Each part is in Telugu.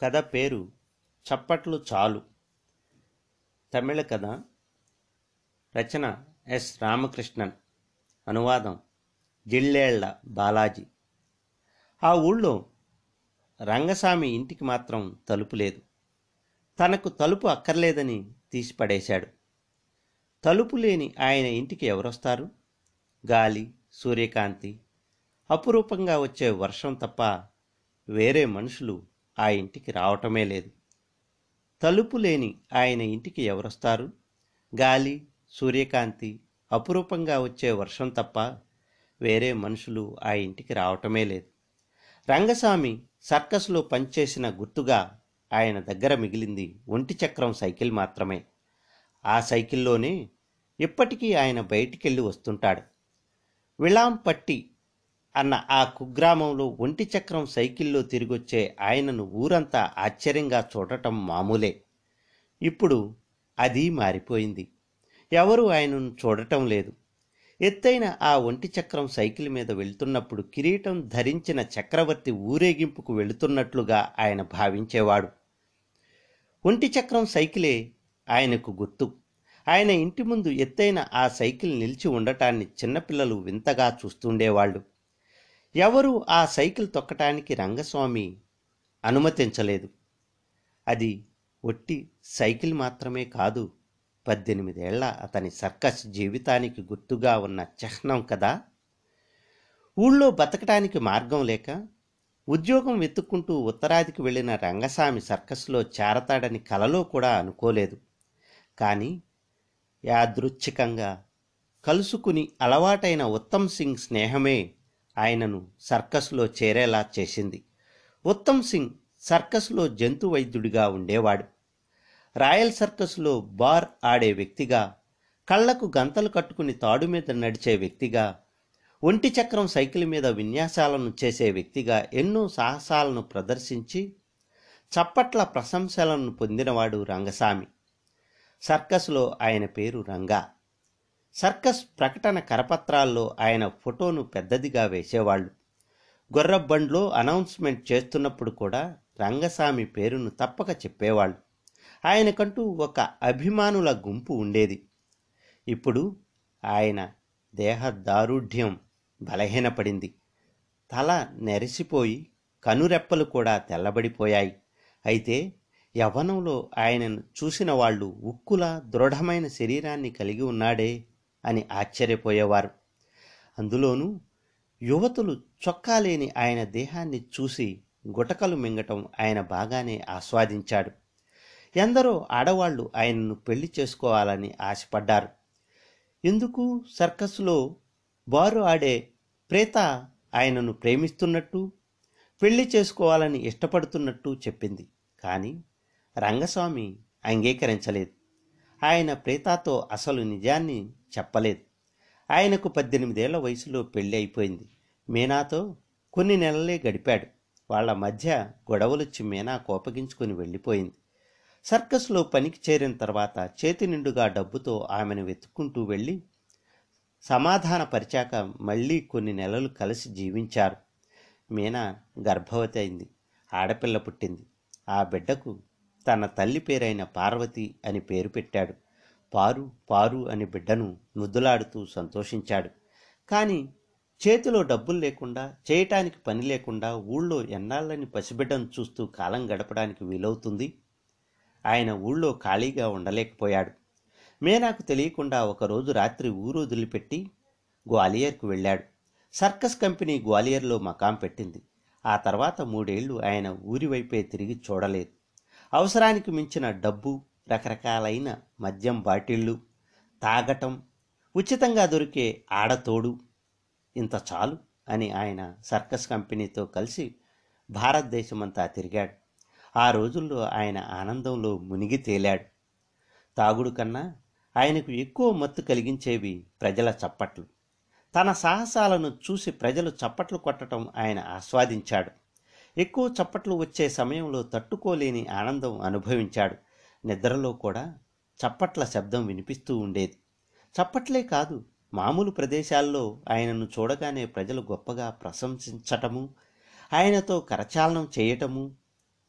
కథ పేరు చప్పట్లు చాలు. తమిళ కథ రచన ఎస్ రామకృష్ణన్. అనువాదం జిళ్ళేళ్ళ బాలాజీ. ఆ ఊళ్ళో రంగస్వామి ఇంటికి మాత్రం తలుపు లేదు. తనకు తలుపు అక్కర్లేదని తీసిపడేశాడు తలుపు లేని ఆయన ఇంటికి ఎవరొస్తారు? గాలి సూర్యకాంతి అపురూపంగా వచ్చే వర్షం తప్ప వేరే మనుషులు ఆ ఇంటికి రావటమే లేదు. తలుపు లేని ఆయన ఇంటికి ఎవరొస్తారు? గాలి సూర్యకాంతి అపురూపంగా వచ్చే వర్షం తప్ప వేరే మనుషులు ఆ ఇంటికి రావటమే లేదు. రంగస్వామి సర్కస్లో పనిచేసిన గుర్తుగా ఆయన దగ్గర మిగిలింది ఒంటి చక్రం సైకిల్ మాత్రమే. ఆ సైకిల్లోనే ఇప్పటికీ ఆయన బయటికెళ్ళి వస్తుంటాడు. విళాంపట్టి అన్న ఆ కుగ్రామంలో ఒంటి చక్రం సైకిల్లో తిరిగొచ్చే ఆయనను ఊరంతా ఆశ్చర్యంగా చూడటం మామూలే. ఇప్పుడు అది మారిపోయింది. ఎవరు ఆయనను చూడటం లేదు. ఎత్తైన ఆ ఒంటి చక్రం సైకిల్ మీద వెళ్తున్నప్పుడు కిరీటం ధరించిన చక్రవర్తి ఊరేగింపుకు వెళుతున్నట్లుగా ఆయన భావించేవాడు. ఒంటి చక్రం సైకిలే ఆయనకు గుర్తు. ఆయన ఇంటి ముందు ఎత్తైన ఆ సైకిల్ నిలిచి ఉండటాన్ని చిన్నపిల్లలు వింతగా చూస్తుండేవాళ్ళు. ఎవరు ఆ సైకిల్ తొక్కటానికి రంగస్వామి అనుమతించలేదు. అది ఒట్టి సైకిల్ మాత్రమే కాదు పద్దెనిమిదేళ్ళ అతని సర్కస్ జీవితానికి గుర్తుగా ఉన్న చిహ్నం కదా. ఊళ్ళో బతకటానికి మార్గం లేక ఉద్యోగం వెతుక్కుంటూ ఉత్తరాదికి వెళ్ళిన రంగస్వామి సర్కస్లో చేరతాడని కలలో కూడా అనుకోలేదు. కానీ యాదృచ్ఛికంగా కలుసుకుని అలవాటైన ఉత్తమ్ సింగ్ స్నేహమే ఆయనను సర్కస్లో చేరేలా చేసింది. ఉత్తమ్ సింగ్ సర్కస్లో జంతు వైద్యుడిగా ఉండేవాడు. రాయల్ సర్కస్లో బార్ ఆడే వ్యక్తిగా కళ్ళకు గంతలు కట్టుకుని తాడు మీద నడిచే వ్యక్తిగా ఒంటి చక్రం సైకిల్ మీద విన్యాసాలను చేసే వ్యక్తిగా ఎన్నో సాహసాలను ప్రదర్శించి చప్పట్ల ప్రశంసలను పొందినవాడు రంగస్వామి. సర్కస్లో ఆయన పేరు రంగా. సర్కస్ ప్రకటన కరపత్రాల్లో ఆయన ఫోటోను పెద్దదిగా వేసేవాళ్ళు. గొర్రబ్బండ్లో అనౌన్స్మెంట్ చేస్తున్నప్పుడు కూడా రంగస్వామి పేరును తప్పక చెప్పేవాళ్ళు. ఆయనకంటూ ఒక అభిమానుల గుంపు ఉండేది. ఇప్పుడు ఆయన దేహ దారుఢ్యం బలహీనపడింది. తల నెరిసిపోయి కనురెప్పలు కూడా తెల్లబడిపోయాయి. అయితే యవ్వనంలో ఆయనను చూసిన వాళ్ళు ఉక్కుల దృఢమైన శరీరాన్ని కలిగి ఉన్నాడే అని ఆశ్చర్యపోయేవారు. అందులోనూ యువతులు చొక్కా లేని ఆయన దేహాన్ని చూసి గుటకలు మింగటం ఆయన బాగానే ఆస్వాదించాడు. ఎందరో ఆడవాళ్ళు ఆయనను పెళ్ళి చేసుకోవాలని ఆశపడ్డారు. ఎందుకు? సర్కస్లో బారు ఆడే ప్రేత ఆయనను ప్రేమిస్తున్నట్టు పెళ్ళి చేసుకోవాలని ఇష్టపడుతున్నట్టు చెప్పింది. కానీ రంగస్వామి అంగీకరించలేదు. ఆయన ప్రేతాతో అసలు నిజాన్ని చెప్పలేదు. ఆయనకు పద్దెనిమిదేళ్ళ వయసులో పెళ్ళి అయిపోయింది. మీనాతో కొన్ని నెలలే గడిపాడు. వాళ్ళ మధ్య గొడవలొచ్చి మీనా కోపగించుకుని వెళ్ళిపోయింది. సర్కస్లో పనికి చేరిన తర్వాత చేతి నిండుగా డబ్బుతో ఆమెను వెతుక్కుంటూ వెళ్ళి సమాధానపరిచాక మళ్ళీ కొన్ని నెలలు కలిసి జీవించారు. మీనా గర్భవతి అయింది. ఆడపిల్ల పుట్టింది. ఆ బిడ్డకు తన తల్లి పేరైన పార్వతి అని పేరు పెట్టాడు. పారు పారు అని బిడ్డను ముద్దులాడుతూ సంతోషించాడు. కానీ చేతిలో డబ్బులు లేకుండా చేయటానికి పని లేకుండా ఊళ్ళో ఎన్నాళ్ళని పసిబిడ్డను చూస్తూ కాలం గడపడానికి వీలవుతుంది? ఆయన ఊళ్ళో ఖాళీగా ఉండలేకపోయాడు. మేనాకు తెలియకుండా ఒకరోజు రాత్రి ఊరు వదిలిపెట్టి గ్వాలియర్కు వెళ్ళాడు. సర్కస్ కంపెనీ గ్వాలియర్లో మకాం పెట్టింది. ఆ తర్వాత మూడేళ్ళు ఆయన ఊరి వైపే తిరిగి చూడలేదు. అవసరానికి మించిన డబ్బు రకరకాలైన మద్యం బాటిళ్ళు తాగటం ఉచితంగా దొరికే ఆడతోడు ఇంత చాలు అని ఆయన సర్కస్ కంపెనీతో కలిసి భారతదేశమంతా తిరిగాడు. ఆ రోజుల్లో ఆయన ఆనందంలో మునిగి తేలాడు. తాగుడు కన్నా ఆయనకు ఎక్కువ మత్తు కలిగించేవి ప్రజల చప్పట్లు. తన సాహసాలను చూసి ప్రజలు చప్పట్లు కొట్టడం ఆయన ఆస్వాదించాడు. ఎక్కువ చప్పట్లు వచ్చే సమయంలో తట్టుకోలేని ఆనందం అనుభవించాడు. నిద్రలో కూడా చప్పట్ల శబ్దం వినిపిస్తూ ఉండేది. చప్పట్లే కాదు మామూలు ప్రదేశాల్లో ఆయనను చూడగానే ప్రజలు గొప్పగా ప్రశంసించటము ఆయనతో కరచాలనం చేయటము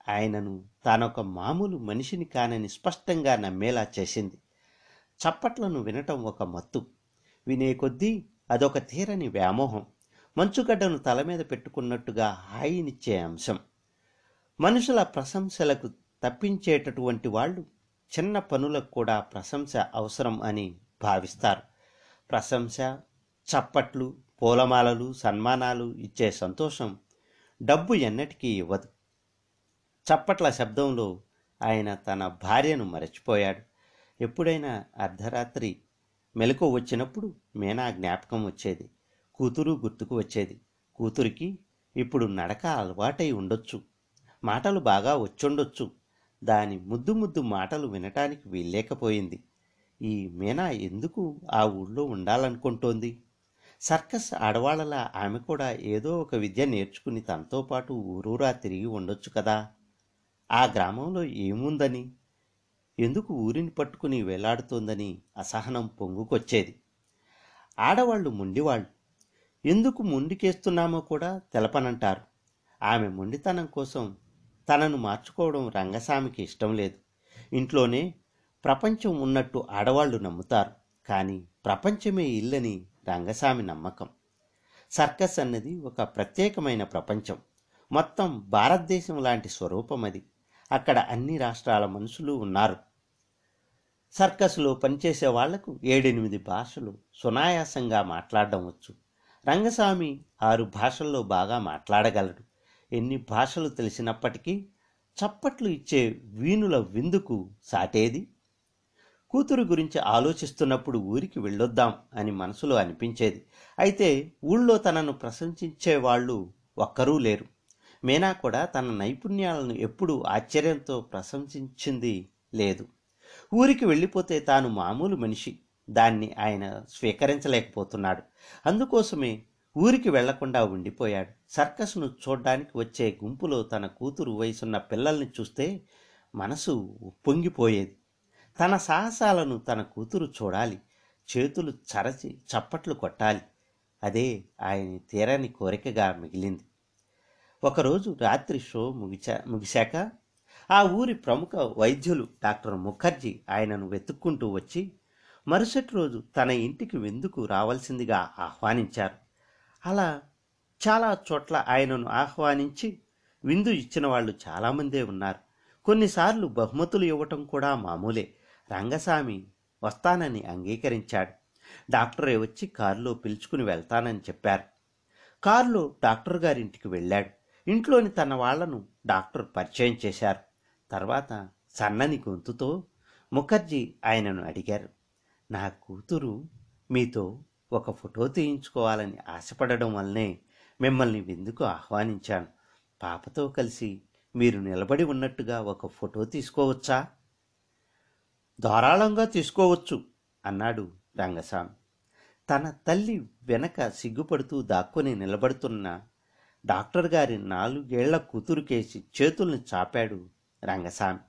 ఆయనను తానొక మామూలు మనిషిని కానని స్పష్టంగా నమ్మేలా చేసింది. చప్పట్లను వినటం ఒక మత్తు. వినే కొద్దీ అదొక తీరని వ్యామోహం. మంచుగడ్డను తల మీద పెట్టుకున్నట్టుగా హాయినిచ్చే అంశం. మనుషుల ప్రశంసలకు తప్పించేటటువంటి వాళ్ళు చిన్న పనులకు కూడా ప్రశంస అవసరం అని భావిస్తారు. ప్రశంస చప్పట్లు పూలమాలలు సన్మానాలు ఇచ్చే సంతోషం డబ్బు ఎన్నటికీ ఇవ్వదు. చప్పట్ల శబ్దంలో ఆయన తన భార్యను మరచిపోయాడు. ఎప్పుడైనా అర్ధరాత్రి మెలకు వచ్చినప్పుడు మీనా జ్ఞాపకం వచ్చేది. కూతురు గుర్తుకు వచ్చేది. కూతురికి ఇప్పుడు నడక అలవాటై ఉండొచ్చు. మాటలు బాగా వచ్చుండొచ్చు. దాని ముద్దు ముద్దు మాటలు వినటానికి వీల్లేకపోయింది. ఈ మీనా ఎందుకు ఆ ఊళ్ళో ఉండాలనుకుంటోంది? సర్కస్ ఆడవాళ్ళలా ఆమె కూడా ఏదో ఒక విద్య నేర్చుకుని తనతో పాటు ఊరూరా తిరిగి ఉండొచ్చు కదా? ఆ గ్రామంలో ఏముందని? ఎందుకు ఊరిని పట్టుకుని వేలాడుతోందని అసహనం పొంగుకొచ్చేది. ఆడవాళ్ళు మొండివాళ్ళు. ఎందుకు మొండికేస్తున్నామో కూడా తెలపనంటారు. ఆమె మొండితనం కోసం తనను మార్చుకోవడం రంగస్వామికి ఇష్టం లేదు. ఇంట్లోనే ప్రపంచం ఉన్నట్టు ఆడవాళ్ళు నమ్ముతారు. కానీ ప్రపంచమే ఇల్లని రంగస్వామి నమ్మకం. సర్కస్ అన్నది ఒక ప్రత్యేకమైన ప్రపంచం. మొత్తం భారతదేశం లాంటి స్వరూపం అది. అక్కడ అన్ని రాష్ట్రాల మనుషులు ఉన్నారు. సర్కస్లో పనిచేసే వాళ్ళకు ఏడెనిమిది భాషలు సునాయాసంగా మాట్లాడడం వచ్చు. రంగస్వామి ఆరు భాషల్లో బాగా మాట్లాడగలడు. ఎన్ని భాషలు తెలిసినప్పటికీ చప్పట్లు ఇచ్చే వీణుల విందుకు సాటేది? కూతురు గురించి ఆలోచిస్తున్నప్పుడు ఊరికి వెళ్ళొద్దాం అని మనసులో అనిపించేది. అయితే ఊళ్ళో తనను ప్రశంసించే వాళ్ళు ఒక్కరూ లేరు. మీనా కూడా తన నైపుణ్యాలను ఎప్పుడూ ఆశ్చర్యంతో ప్రశంసించింది లేదు. ఊరికి వెళ్ళిపోతే తాను మామూలు మనిషి. దాన్ని ఆయన స్వీకరించలేకపోతున్నాడు. అందుకోసమే ఊరికి వెళ్ళకుండా ఉండిపోయాడు. సర్కస్ను చూడ్డానికి వచ్చే గుంపులో తన కూతురు వయసున్న పిల్లల్ని చూస్తే మనసు ఉప్పొంగిపోయేది తన సాహసాలను తన కూతురు చూడాలి. చేతులు చరచి చప్పట్లు కొట్టాలి. అదే ఆయన తీరని కోరికగా మిగిలింది. ఒకరోజు రాత్రి షో ముగిచా ముగిశాక ఆ ఊరి ప్రముఖ వైద్యులు డాక్టర్ ముఖర్జీ ఆయనను వెతుక్కుంటూ వచ్చి మరుసటి రోజు తన ఇంటికి విందుకు రావాల్సిందిగా ఆహ్వానించారు. అలా చాలా చోట్ల ఆయనను ఆహ్వానించి విందు ఇచ్చిన వాళ్ళు చాలామందే ఉన్నారు. కొన్నిసార్లు బహుమతులు ఇవ్వటం కూడా మామూలే. రంగస్వామి వస్తానని అంగీకరించాడు. డాక్టరే వచ్చి కారులో పిలుచుకుని వెళ్తానని చెప్పారు. కారులో డాక్టర్ గారింటికి వెళ్ళాడు. ఇంట్లోని తన వాళ్ళను డాక్టర్ పరిచయం చేశారు. తర్వాత సన్నని గొంతుతో ముఖర్జీ ఆయనను అడిగారు. నా కూతురు మీతో ఒక ఫోటో తీయించుకోవాలని ఆశపడడం వల్లనే మిమ్మల్ని విందుకు ఆహ్వానించాను. పాపతో కలిసి మీరు నిలబడి ఉన్నట్టుగా ఒక ఫోటో తీసుకోవచ్చా? ధారాళంగా తీసుకోవచ్చు అన్నాడు రంగస్వామి. తన తల్లి వెనక సిగ్గుపడుతూ దాక్కుని నిలబడుతున్న డాక్టర్ గారి నాలుగేళ్ళ కూతురుకేసి చేతుల్ని చాపాడు రంగస్వామి.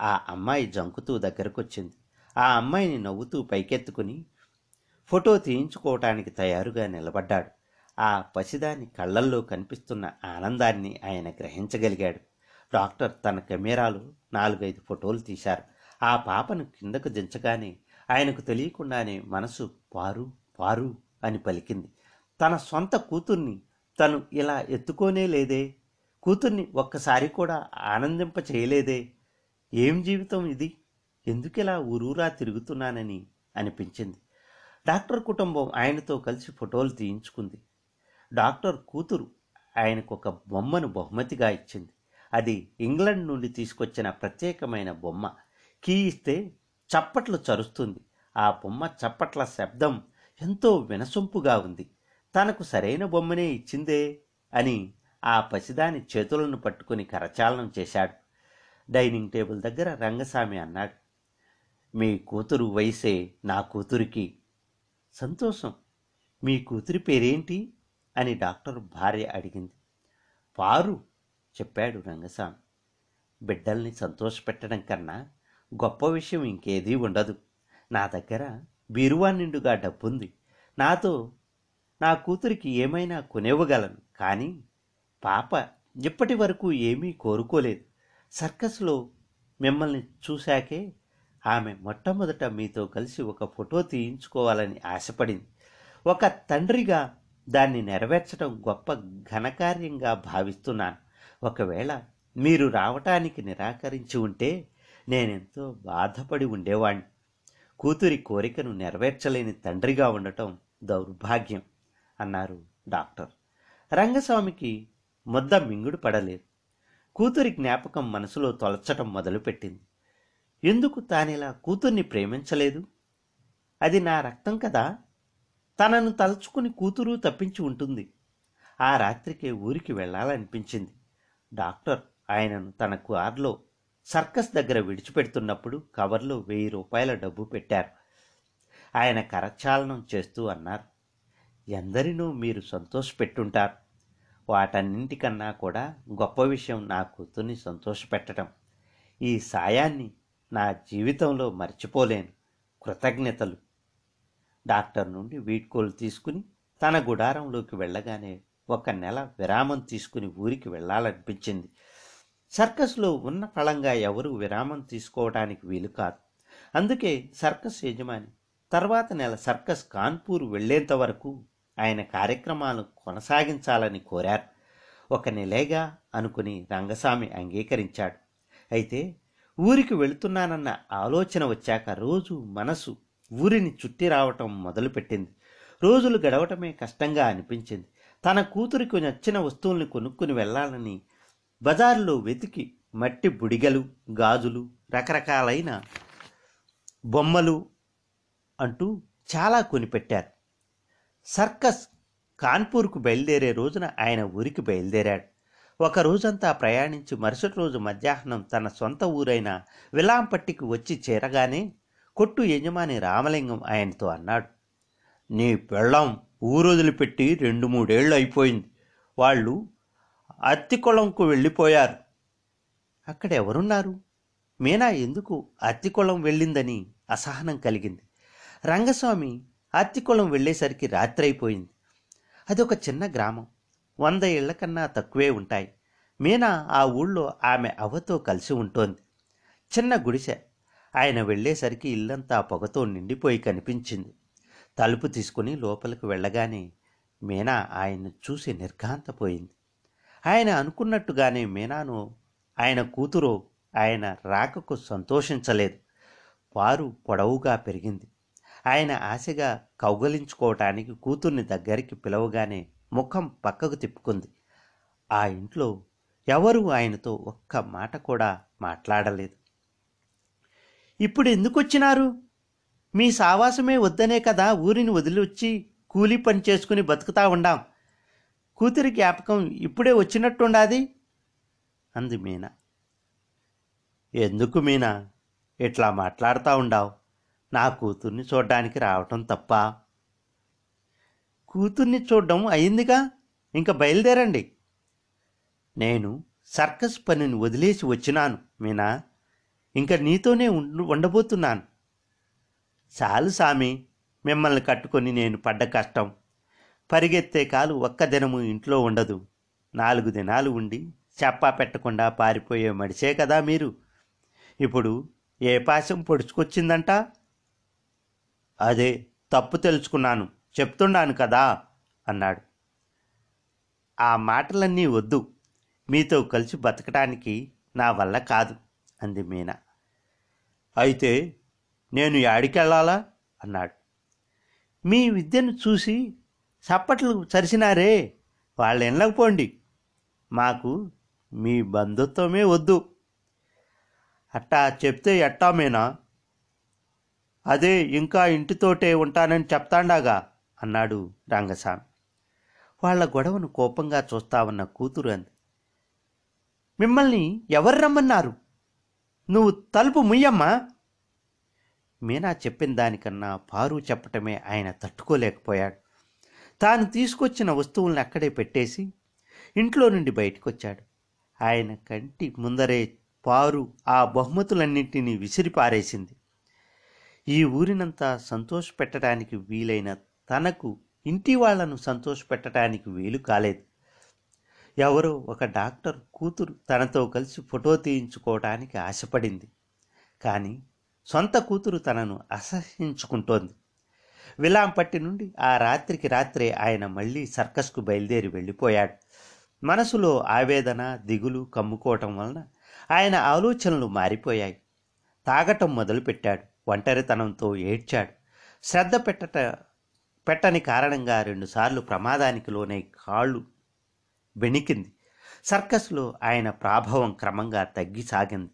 ఆ అమ్మాయి జంకుతూ దగ్గరకొచ్చింది. ఆ అమ్మాయిని నవ్వుతూ పైకెత్తుకుని ఫోటో తీయించుకోవటానికి తయారుగా నిలబడ్డాడు. ఆ పసిదాని కళ్ళల్లో కనిపిస్తున్న ఆనందాన్ని ఆయన గ్రహించగలిగాడు. డాక్టర్ తన కెమెరాలో నాలుగైదు ఫోటోలు తీశారు. ఆ పాపను కిందకు దించగానే ఆయనకు తెలియకుండానే మనసు పారు పారు అని పలికింది. తన సొంత కూతుర్ని తను ఇలా ఎత్తుకోనే లేదే? కూతుర్ని ఒక్కసారి కూడా ఆనందింప చేయలేదే? ఏం జీవితం ఇది? ఎందుకిలా ఊరూరా తిరుగుతున్నానని అనిపించింది. డాక్టర్ కుటుంబం ఆయనతో కలిసి ఫోటోలు తీయించుకుంది. డాక్టర్ కూతురు ఆయనకు ఒక బొమ్మను బహుమతిగా ఇచ్చింది. అది ఇంగ్లండ్ నుండి తీసుకొచ్చిన ప్రత్యేకమైన బొమ్మ. కీ ఇస్తే చప్పట్లు చరుస్తుంది. ఆ బొమ్మ చప్పట్ల శబ్దం ఎంతో వినసొంపుగా ఉంది. తనకు సరైన బొమ్మనే ఇచ్చిందే అని ఆ పసిదాని చేతులను పట్టుకుని కరచాలనం చేశాడు. డైనింగ్ టేబుల్ దగ్గర రంగస్వామి అన్నాడు. మీ కూతురు వయసే నా కూతురికి సంతోషం. మీ కూతురి పేరేంటి? అని డాక్టర్ భార్య అడిగింది. పారు చెప్పాడు రంగస్వామి. బిడ్డల్ని సంతోషపెట్టడం కన్నా గొప్ప విషయం ఇంకేదీ ఉండదు. నా దగ్గర బీరువా నిండుగా డబ్బుంది. నాతో నా కూతురికి ఏమైనా కొనివ్వగలను. కానీ పాప ఇప్పటి వరకు ఏమీ కోరుకోలేదు. సర్కస్లో మిమ్మల్ని చూశాకే ఆమె మొట్టమొదట మీతో కలిసి ఒక ఫోటో తీయించుకోవాలని ఆశపడింది. ఒక తండ్రిగా దాన్ని నెరవేర్చడం గొప్ప ఘనకార్యంగా భావిస్తున్నాను. ఒకవేళ మీరు రావటానికి నిరాకరించి ఉంటే నేనెంతో బాధపడి ఉండేవాణ్ణి. కూతురి కోరికను నెరవేర్చలేని తండ్రిగా ఉండటం దౌర్భాగ్యం అన్నారు డాక్టర్. రంగస్వామికి ముద్ద మింగుడు పడలేదు. కూతురి జ్ఞాపకం మనసులో తొలచటం మొదలుపెట్టింది. ఎందుకు తానిలా కూతుర్ని ప్రేమించలేదు? అది నా రక్తం కదా. తనను తలుచుకుని కూతురు తప్పించి ఉంటుంది. ఆ రాత్రికే ఊరికి వెళ్ళాలనిపించింది. డాక్టర్ ఆయనను తన కారులో సర్కస్ దగ్గర విడిచిపెడుతున్నప్పుడు కవర్లో వెయ్యి రూపాయల డబ్బు పెట్టారు. ఆయన కరచాలనం చేస్తూ అన్నారు ఎందరినో మీరు సంతోషపెట్టుంటారు. వాటన్నింటికన్నా కూడా గొప్ప విషయం నా కూతుర్ని సంతోషపెట్టడం. ఈ సాయాన్ని నా జీవితంలో మర్చిపోలేను. కృతజ్ఞతలు. డాక్టర్ నుండి వీడ్కోలు తీసుకుని తన గుడారంలోకి వెళ్ళగానే ఒక నెల విరామం తీసుకుని ఊరికి వెళ్ళాలనిపించింది. సర్కస్లో ఉన్న ఫలంగా ఎవరు విరామం తీసుకోవడానికి వీలు కాదు. అందుకే సర్కస్ యజమాని తర్వాత నెల సర్కస్ కాన్పూర్ వెళ్ళేంత వరకు ఆయన కార్యక్రమాలు కొనసాగించాలని కోరారు. ఒక నెలేగా అనుకుని రంగస్వామి అంగీకరించాడు. అయితే ఊరికి వెళుతున్నానన్న ఆలోచన వచ్చాక రోజు మనసు ఊరిని చుట్టి రావటం మొదలుపెట్టింది. రోజులు గడవటమే కష్టంగా అనిపించింది. తన కూతురికి నచ్చిన వస్తువుల్ని కొనుక్కుని వెళ్ళాలని బజారులో వెతికి మట్టి బుడిగలు గాజులు రకరకాలైన బొమ్మలు అంటూ చాలా కొనిపెట్టారు. సర్కస్ కాన్పూర్కు బయలుదేరే రోజున ఆయన ఊరికి బయలుదేరాడు. ఒక రోజంతా ప్రయాణించి మరుసటి రోజు మధ్యాహ్నం తన సొంత ఊరైన విలాంపట్టికి వచ్చి చేరగానే కొట్టు యజమాని రామలింగం ఆయనతో అన్నాడు నీ పెళ్ళం ఊరొదిలిపెట్టి రెండు మూడేళ్ళు అయిపోయింది. వాళ్ళు అత్తికొళంకు వెళ్ళిపోయారు. అక్కడ ఎవరున్నారు? మీనా ఎందుకు అత్తికొళం వెళ్ళిందని అసహనం కలిగింది. రంగస్వామి అత్తికొళం వెళ్ళేసరికి రాత్రి అయిపోయింది. అదొక చిన్న గ్రామం. వంద ఇళ్ళ కన్నా తక్కువే ఉంటాయి. మీనా ఆ ఊళ్ళో ఆమె అవ్వతో కలిసి ఉంటోంది. చిన్న గుడిసె. ఆయన వెళ్ళేసరికి ఇల్లంతా పొగతో నిండిపోయి కనిపించింది. తలుపు తీసుకుని లోపలికి వెళ్ళగానే మీనా ఆయన్ను చూసి నిర్ఘాంతపోయింది. ఆయన అనుకున్నట్టుగానే మీనాను ఆయన కూతురు ఆయన రాకకు సంతోషించలేదు. వారు పొడవుగా పెరిగింది. ఆయన ఆశగా కౌగలించుకోవటానికి కూతుర్ని దగ్గరికి పిలవగానే ముఖం పక్కకు తిప్పుకుంది. ఆ ఇంట్లో ఎవరు ఆయనతో ఒక్క మాట కూడా మాట్లాడలేదు. ఇప్పుడు ఎందుకు వచ్చినారు మీ సావాసమే వద్దనే కదా ఊరిని వదిలి వచ్చి కూలీ పని చేసుకుని బతుకుతా ఉండాం. కూతురి జ్ఞాపకం ఇప్పుడే వచ్చినట్టుండాది? అంది మీనా. ఎందుకు మీనా? ఇట్లా మాట్లాడుతూ ఉండావు. నా కూతుర్ని చూడ్డానికి రావటం తప్ప? కూతుర్ని చూడడం అయిందిగా? ఇంకా బయలుదేరండి. నేను సర్కస్ పనిని వదిలేసి వచ్చినాను మీనా. ఇంకా నీతోనే ఉండబోతున్నాను. చాలు సామి మిమ్మల్ని కట్టుకొని నేను పడ్డ కష్టం. పరిగెత్తే కాలు ఒక్క దినము ఇంట్లో ఉండదు. నాలుగు దినాలు ఉండి చెప్పా పెట్టకుండా పారిపోయే మడిచే కదా మీరు. ఇప్పుడు ఏ పాశం పొడుచుకొచ్చిందంట? అదే తప్పు తెలుసుకున్నాను. చెప్తున్నాను కదా అన్నాడు. ఆ మాటలన్నీ వద్దు. మీతో కలిసి బతకడానికి నా వల్ల కాదు అంది మీనా. అయితే నేను యాడికెళ్ళాలా అన్నాడు. మీ విద్యను చూసి చప్పట్లు చరిసినారే వాళ్ళ వెళ్ళకపోండి పోండి మాకు మీ బంధుత్వమే వద్దు. అట్టా చెప్తే ఎట్టామేనా అదే ఇంకా ఇంటితోటే ఉంటానని చెప్తాండాగా. అన్నాడు రంగస్వామి. వాళ్ళ గొడవను కోపంగా చూస్తా ఉన్న కూతురు అంది. మిమ్మల్ని ఎవరు రమ్మన్నారు? నువ్వు తలుపు ముయ్యమ్మా? మీనా చెప్పిన దానికన్నా పారు చెప్పటమే ఆయన తట్టుకోలేకపోయాడు. తాను తీసుకొచ్చిన వస్తువులను అక్కడే పెట్టేసి ఇంట్లో నుండి బయటకు వచ్చాడు ఆయన కంటి ముందరే పారు ఆ బహుమతులన్నింటినీ విసిరిపారేసింది. ఈ ఊరినంతా సంతోషపెట్టడానికి వీలైన తనకు ఇంటి వాళ్ళను సంతోషపెట్టడానికి వీలు కాలేదు. ఎవరో ఒక డాక్టర్ కూతురు తనతో కలిసి ఫోటో తీయించుకోవడానికి ఆశపడింది. కానీ సొంత కూతురు తనను అసహించుకుంటోంది. విలాంపట్టి నుండి ఆ రాత్రికి రాత్రే ఆయన మళ్ళీ సర్కస్కు బయలుదేరి వెళ్ళిపోయాడు. మనసులో ఆవేదన దిగులు కమ్ముకోవటం వలన ఆయన ఆలోచనలు మారిపోయాయి. తాగటం మొదలుపెట్టాడు. ఒంటరితనంతో ఏడ్చాడు. శ్రద్ధ పెట్టట పెట్టని కారణంగా రెండుసార్లు ప్రమాదానికి లోనై కాళ్ళు వెణికింది సర్కస్లో ఆయన ప్రాభవం క్రమంగా తగ్గిసాగింది.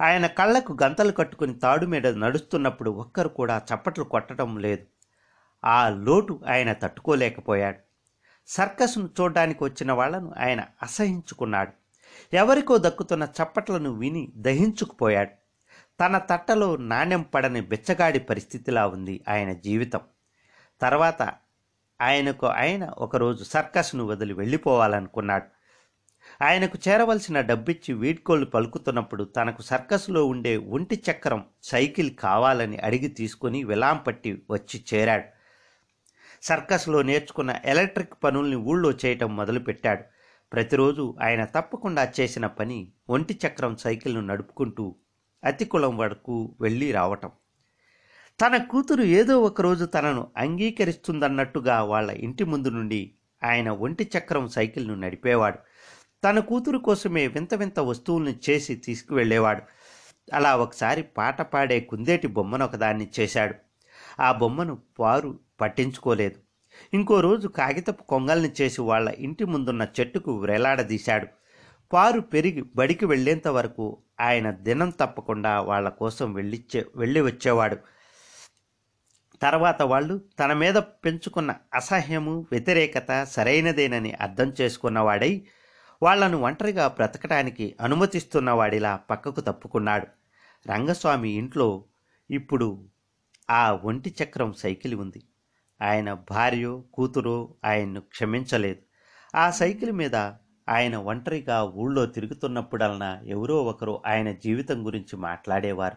ఆయన కళ్ళకు గంతలు కట్టుకుని తాడు మీద నడుస్తున్నప్పుడు ఒక్కరు కూడా చప్పట్లు కొట్టడం లేదు. ఆ లోటు ఆయన తట్టుకోలేకపోయాడు. సర్కస్ను చూడడానికి వచ్చిన వాళ్ళను ఆయన అసహించుకున్నాడు. ఎవరికో దక్కుతున్న చప్పట్లను విని దహించుకుపోయాడు. తన తట్టలో నాణ్యం పడని బిచ్చగాడి పరిస్థితిలా ఉంది ఆయన జీవితం. తర్వాత ఆయనకు ఆయన ఒకరోజు సర్కస్ను వదిలి వెళ్ళిపోవాలనుకున్నాడు. ఆయనకు చేరవలసిన డబ్బిచ్చి వీడ్కోళ్ళు పలుకుతున్నప్పుడు తనకు సర్కస్లో ఉండే ఒంటి చక్రం సైకిల్ కావాలని అడిగి తీసుకుని విలాంపట్టి వచ్చి చేరాడు. సర్కస్లో నేర్చుకున్న ఎలక్ట్రిక్ పనుల్ని ఊళ్ళో చేయటం మొదలుపెట్టాడు. ప్రతిరోజు ఆయన తప్పకుండా చేసిన పని ఒంటి చక్రం సైకిల్ను నడుపుకుంటూ అతికులం వరకు వెళ్ళి రావటం. తన కూతురు ఏదో ఒకరోజు తనను అంగీకరిస్తుందన్నట్టుగా వాళ్ళ ఇంటి ముందు నుండి ఆయన ఒంటి చక్రం సైకిల్ను నడిపేవాడు. తన కూతురు కోసమే వింత వింత వస్తువులను చేసి తీసుకువెళ్ళేవాడు. అలా ఒకసారి పాట పాడే కుందేటి బొమ్మను ఒకదాన్ని చేశాడు. ఆ బొమ్మను పారు పట్టించుకోలేదు. ఇంకో రోజు కాగితపు కొంగల్ని చేసి వాళ్ళ ఇంటి ముందున్న చెట్టుకు వ్రేలాడదీశాడు పారు పెరిగి బడికి వెళ్ళేంత వరకు ఆయన దినం తప్పకుండా వాళ్ళ కోసం వెళ్ళిచ్చే వెళ్ళి వచ్చేవాడు. తర్వాత వాళ్ళు తన మీద పెంచుకున్న అసహ్యము వ్యతిరేకత సరైనదేనని అర్థం చేసుకున్నవాడై వాళ్ళను ఒంటరిగా బ్రతకటానికి అనుమతిస్తున్నవాడిలా పక్కకు తప్పుకున్నాడు. రంగస్వామి ఇంట్లో ఇప్పుడు ఆ ఒంటి చక్రం సైకిల్ ఉంది. ఆయన భార్యో కూతురో ఆయన్ను క్షమించలేదు. ఆ సైకిల్ మీద ఆయన ఒంటరిగా ఊళ్ళో తిరుగుతున్నప్పుడల్లా ఎవరో ఒకరు ఆయన జీవితం గురించి మాట్లాడేవారు.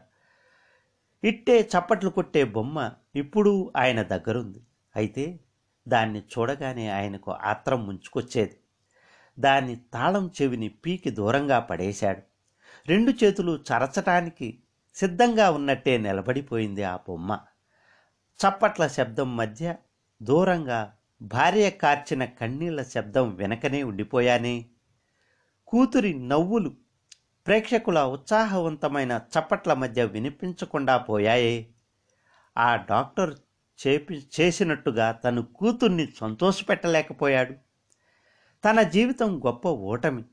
ఇట్టే చప్పట్లు కొట్టే బొమ్మ ఇప్పుడు ఆయన దగ్గరుంది. అయితే దాన్ని చూడగానే ఆయనకు ఆత్రం ముంచుకొచ్చేది. దాన్ని తాళం చెవిని పీకి దూరంగా పడేశాడు. రెండు చేతులు చరచటానికి సిద్ధంగా ఉన్నట్టే నిలబడిపోయింది ఆ బొమ్మ. చప్పట్ల శబ్దం మధ్య దూరంగా భార్య కార్చిన కన్నీళ్ళ శబ్దం వెనకనే ఉండిపోయానే. కూతురి నవ్వులు ప్రేక్షకుల ఉత్సాహవంతమైన చప్పట్ల మధ్య వినిపించకుండా పోయాయే. ఆ డాక్టర్ చేపి చేసినట్టుగా తను కూతుర్ని సంతోషపెట్టలేకపోయాడు. తన జీవితం గొప్ప ఓటమి.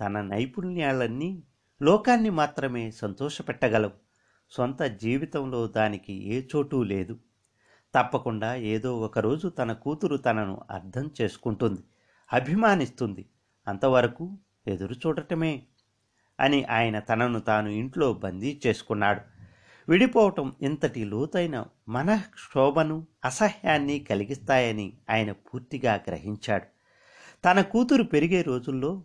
తన నైపుణ్యాలన్నీ లోకాన్ని మాత్రమే సంతోషపెట్టగలవు. సొంత జీవితంలో దానికి ఏ చోటు లేదు. తప్పకుండా ఏదో ఒకరోజు తన కూతురు తనను అర్థం చేసుకుంటుంది అభిమానిస్తుంది. అంతవరకు ఎదురు చూడటమే అని ఆయన తనను తాను ఇంట్లో బందీ చేసుకున్నాడు. విడిపోవటం ఇంతటి లోతైన మనక్షోభను అసహ్యాన్ని కలిగిస్తాయని ఆయన పూర్తిగా గ్రహించాడు. తన కూతురు పెరిగే రోజుల్లో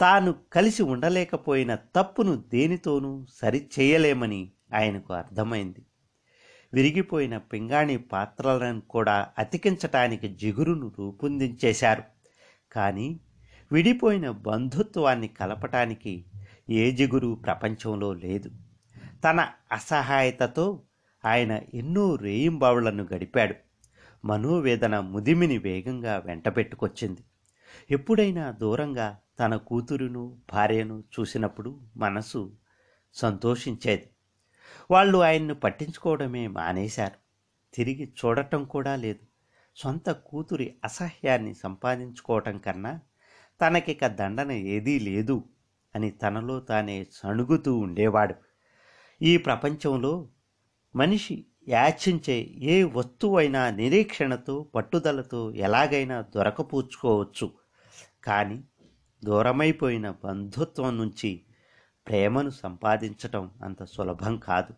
తాను కలిసి ఉండలేకపోయిన తప్పును దేనితోనూ సరిచేయలేమని ఆయనకు అర్థమైంది. విరిగిపోయిన పింగాణి పాత్రలను కూడా అతికించటానికి జిగురును రూపొందించేశారు. కానీ విడిపోయిన బంధుత్వాన్ని కలపటానికి ఏ జిగురు ప్రపంచంలో లేదు. తన అసహాయతతో ఆయన ఎన్నో రేయింబావులను గడిపాడు. మనోవేదన ముదిమిని వేగంగా వెంటబెట్టుకొచ్చింది. ఎప్పుడైనా దూరంగా తన కూతురును భార్యను చూసినప్పుడు మనసు సంతోషించేది. వాళ్ళు ఆయన్ను పట్టించుకోవడమే మానేశారు. తిరిగి చూడటం కూడా లేదు. సొంత కూతురి అసహ్యాన్ని సంపాదించుకోవటం కన్నా తనకిక దండన ఏదీ లేదు అని తనలో తానే సణుగుతూ ఉండేవాడు. ఈ ప్రపంచంలో మనిషి యాచించే ఏ వస్తువైనా నిరీక్షణతో పట్టుదలతో ఎలాగైనా దొరకపూచుకోవచ్చు. కానీ దూరమైపోయిన బంధుత్వం నుంచి ప్రేమను సంపాదించటం అంత సులభం కాదు.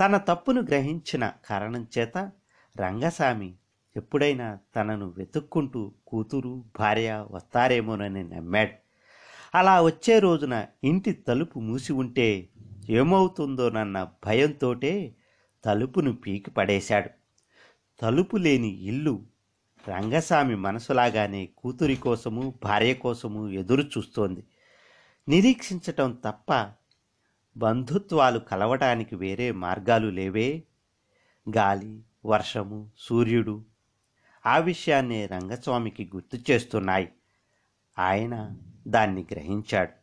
తన తప్పును గ్రహించిన కారణం చేత రంగస్వామి ఎప్పుడైనా తనను వెతుక్కుంటూ కూతురు భార్య వస్తారేమోనని నమ్మాడు. అలా వచ్చే రోజున ఇంటి తలుపు మూసి ఉంటే ఏమవుతుందోనన్న భయంతోటే తలుపును పీకి పడేశాడు. తలుపు లేని ఇల్లు రంగస్వామి మనసులాగానే కూతురి కోసము భార్య కోసము ఎదురు చూస్తోంది నిరీక్షించటం తప్ప బంధుత్వాలు కలవటానికి వేరే మార్గాలు లేవే. గాలి వర్షము సూర్యుడు ఆ విషయాన్నే రంగస్వామికి గుర్తు చేస్తున్నాయి. ఆయన దాన్ని గ్రహించాడు.